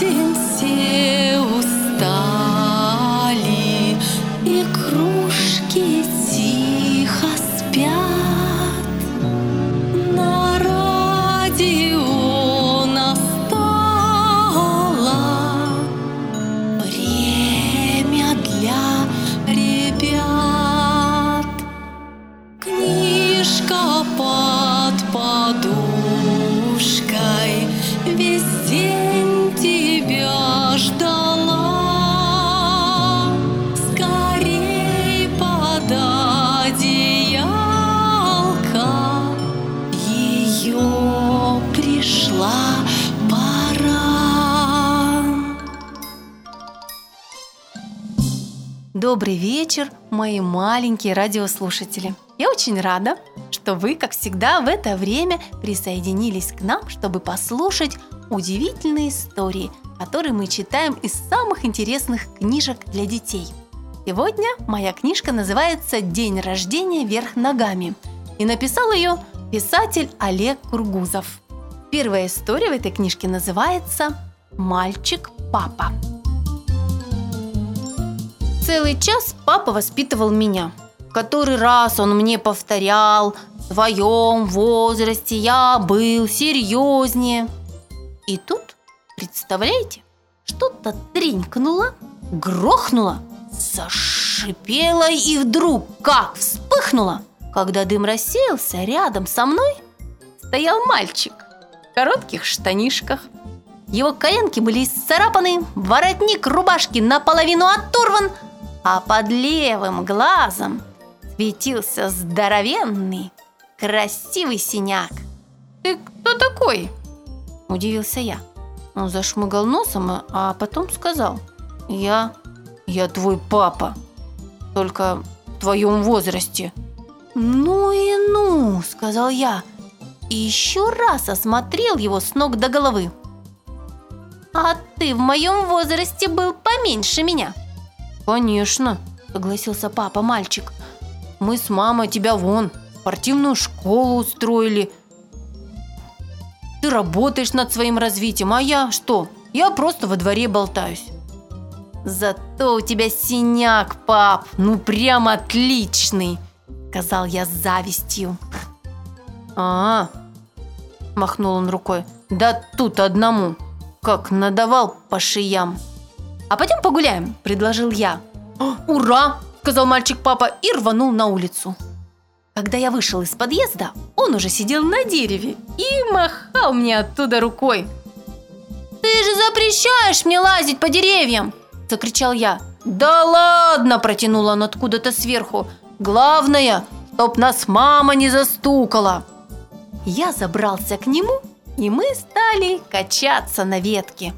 день все ее пришла пора. Добрый вечер, мои маленькие радиослушатели. Я очень рада, что вы, как всегда, в это время присоединились к нам, чтобы послушать удивительные истории, которые мы читаем из самых интересных книжек для детей. Сегодня моя книжка называется «День рождения вверх ногами» и написал ее писатель Олег Кургузов. Первая история в этой книжке называется «Мальчик-папа». Целый час папа воспитывал меня. Который раз он мне повторял, в твоем возрасте я был серьезнее. И тут, представляете, что-то тренькнуло, грохнуло, зашипело и вдруг как вспыхнуло. Когда дым рассеялся, рядом со мной стоял мальчик в коротких штанишках. Его коленки были исцарапаны, воротник рубашки наполовину оторван, а под левым глазом светился здоровенный, красивый синяк. «Ты кто такой?» – удивился я. Он зашмыгал носом, а потом сказал. «Я... я твой папа, только в твоем возрасте». «Ну и ну!» – сказал я. И еще раз осмотрел его с ног до головы. «А ты в моем возрасте был поменьше меня». «Конечно», – согласился папа-мальчик. «Мы с мамой тебя вон в спортивную школу устроили. Ты работаешь над своим развитием, а я что? Я просто во дворе болтаюсь». «Зато у тебя синяк, пап, ну прям отличный», – сказал я с завистью. а, махнул он рукой, – «да тут одному, как надавал по шиям». «А пойдем погуляем», – предложил я. «Ура!» – сказал мальчик-папа и рванул на улицу. Когда я вышел из подъезда, он уже сидел на дереве и махал мне оттуда рукой. «Ты же запрещаешь мне лазить по деревьям!» – закричал я. «Да ладно!» – протянул он откуда-то сверху. «Главное, чтоб нас мама не застукала!» Я забрался к нему, и мы стали качаться на ветке.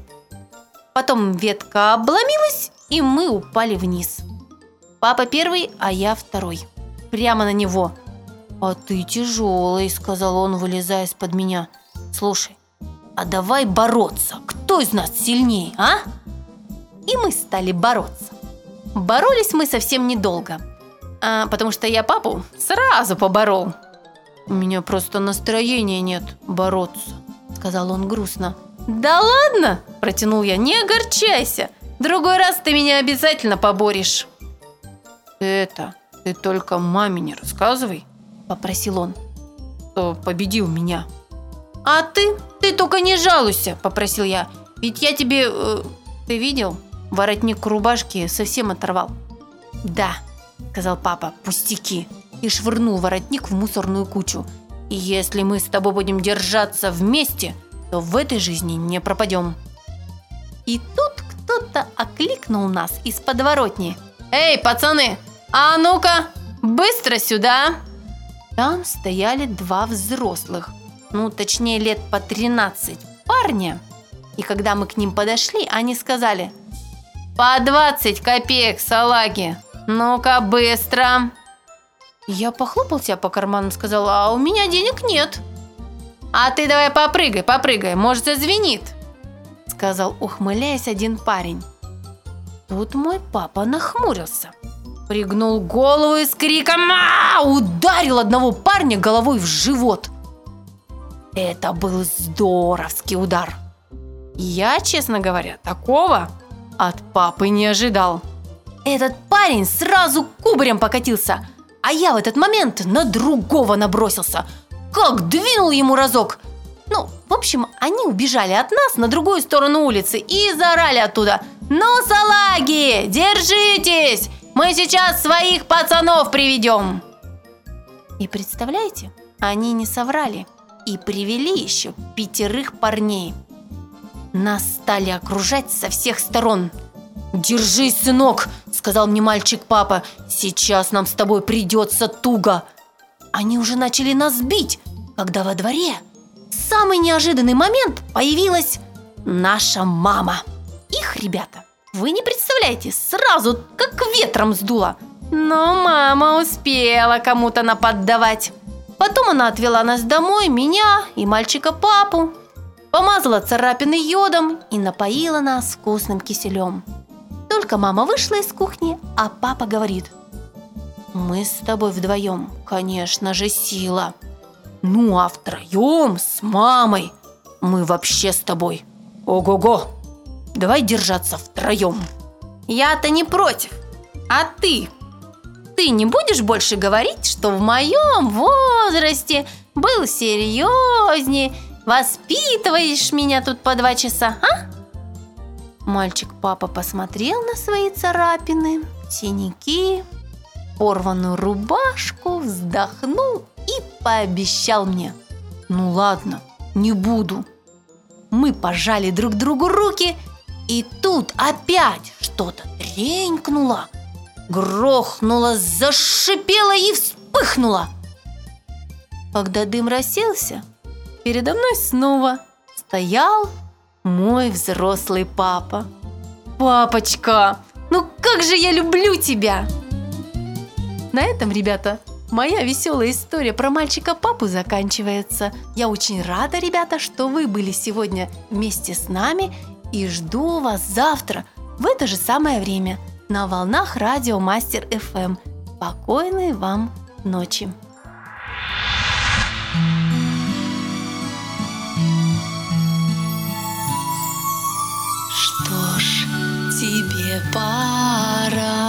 Потом ветка обломилась, и мы упали вниз. Папа первый, а я второй. Прямо на него. «А ты тяжелый», — сказал он, вылезая из-под меня. «Слушай, а давай бороться. Кто из нас сильнее, а?» И мы стали бороться. Боролись мы совсем недолго, а, потому что я папу сразу поборол. «У меня просто настроения нет бороться», — сказал он грустно. «Да ладно!» – протянул я. «Не огорчайся! Другой раз ты меня обязательно поборешь!» «Это ты только маме не рассказывай!» – попросил он. «Кто победил меня?» «А ты? Ты только не жалуйся!» – попросил я. «Ведь я тебе... Э, ты видел? Воротник рубашки совсем оторвал». «Да», – сказал папа, – «пустяки!» и швырнул воротник в мусорную кучу. «И если мы с тобой будем держаться вместе, то в этой жизни не пропадем. И тут кто-то окликнул нас из подворотни. «Эй, пацаны, а ну-ка, быстро сюда!» Там стояли два взрослых, ну, точнее, лет по 13, парня. И когда мы к ним подошли, они сказали «По 20 копеек, салаги! Ну-ка, быстро!» Я похлопал себя по карманам, сказал «А у меня денег нет!» «А ты давай попрыгай, попрыгай, может зазвенит», сказал, ухмыляясь один парень. Тут мой папа нахмурился, пригнул голову и с криком «А!» ударил одного парня головой в живот. Это был здоровский удар. Я, честно говоря, такого от папы не ожидал. Этот парень сразу кубарем покатился, а я в этот момент на другого набросился. Как двинул ему разок. Ну, в общем, они убежали от нас на другую сторону улицы и заорали оттуда. «Ну, салаги, держитесь! Мы сейчас своих пацанов приведем!» И представляете, они не соврали и привели еще пятерых парней. Нас стали окружать со всех сторон. «Держись, сынок!» – сказал мне мальчик-папа. «Сейчас нам с тобой придется туго!» Они уже начали нас бить, когда во дворе в самый неожиданный момент появилась наша мама. Их, ребята, вы не представляете, сразу как ветром сдуло. Но мама успела кому-то наподдавать. Потом она отвела нас домой, меня и мальчика-папу, помазала царапины йодом и напоила нас вкусным киселем. Только мама вышла из кухни, а папа говорит, «Мы с тобой вдвоем, конечно же, сила. Ну а втроем с мамой мы вообще с тобой. Ого-го! Давай держаться втроем». «Я-то не против, а ты ты не будешь больше говорить, что в моем возрасте был серьезнее, воспитываешь меня тут по два часа, а? Мальчик-папа посмотрел на свои царапины, синяки, порванную рубашку, вздохнул и пообещал мне. Ну ладно, не буду. Мы пожали друг другу руки, и тут опять что-то тренькнуло – грохнула, зашипела и вспыхнула. Когда дым рассеялся, передо мной снова стоял мой взрослый папа. Папочка, ну как же я люблю тебя! На этом, ребята, моя веселая история про мальчика-папу заканчивается. Я очень рада, ребята, что вы были сегодня вместе с нами и жду вас завтра в это же самое время – на волнах радио Мастер ФМ. Спокойной вам ночи! Тебе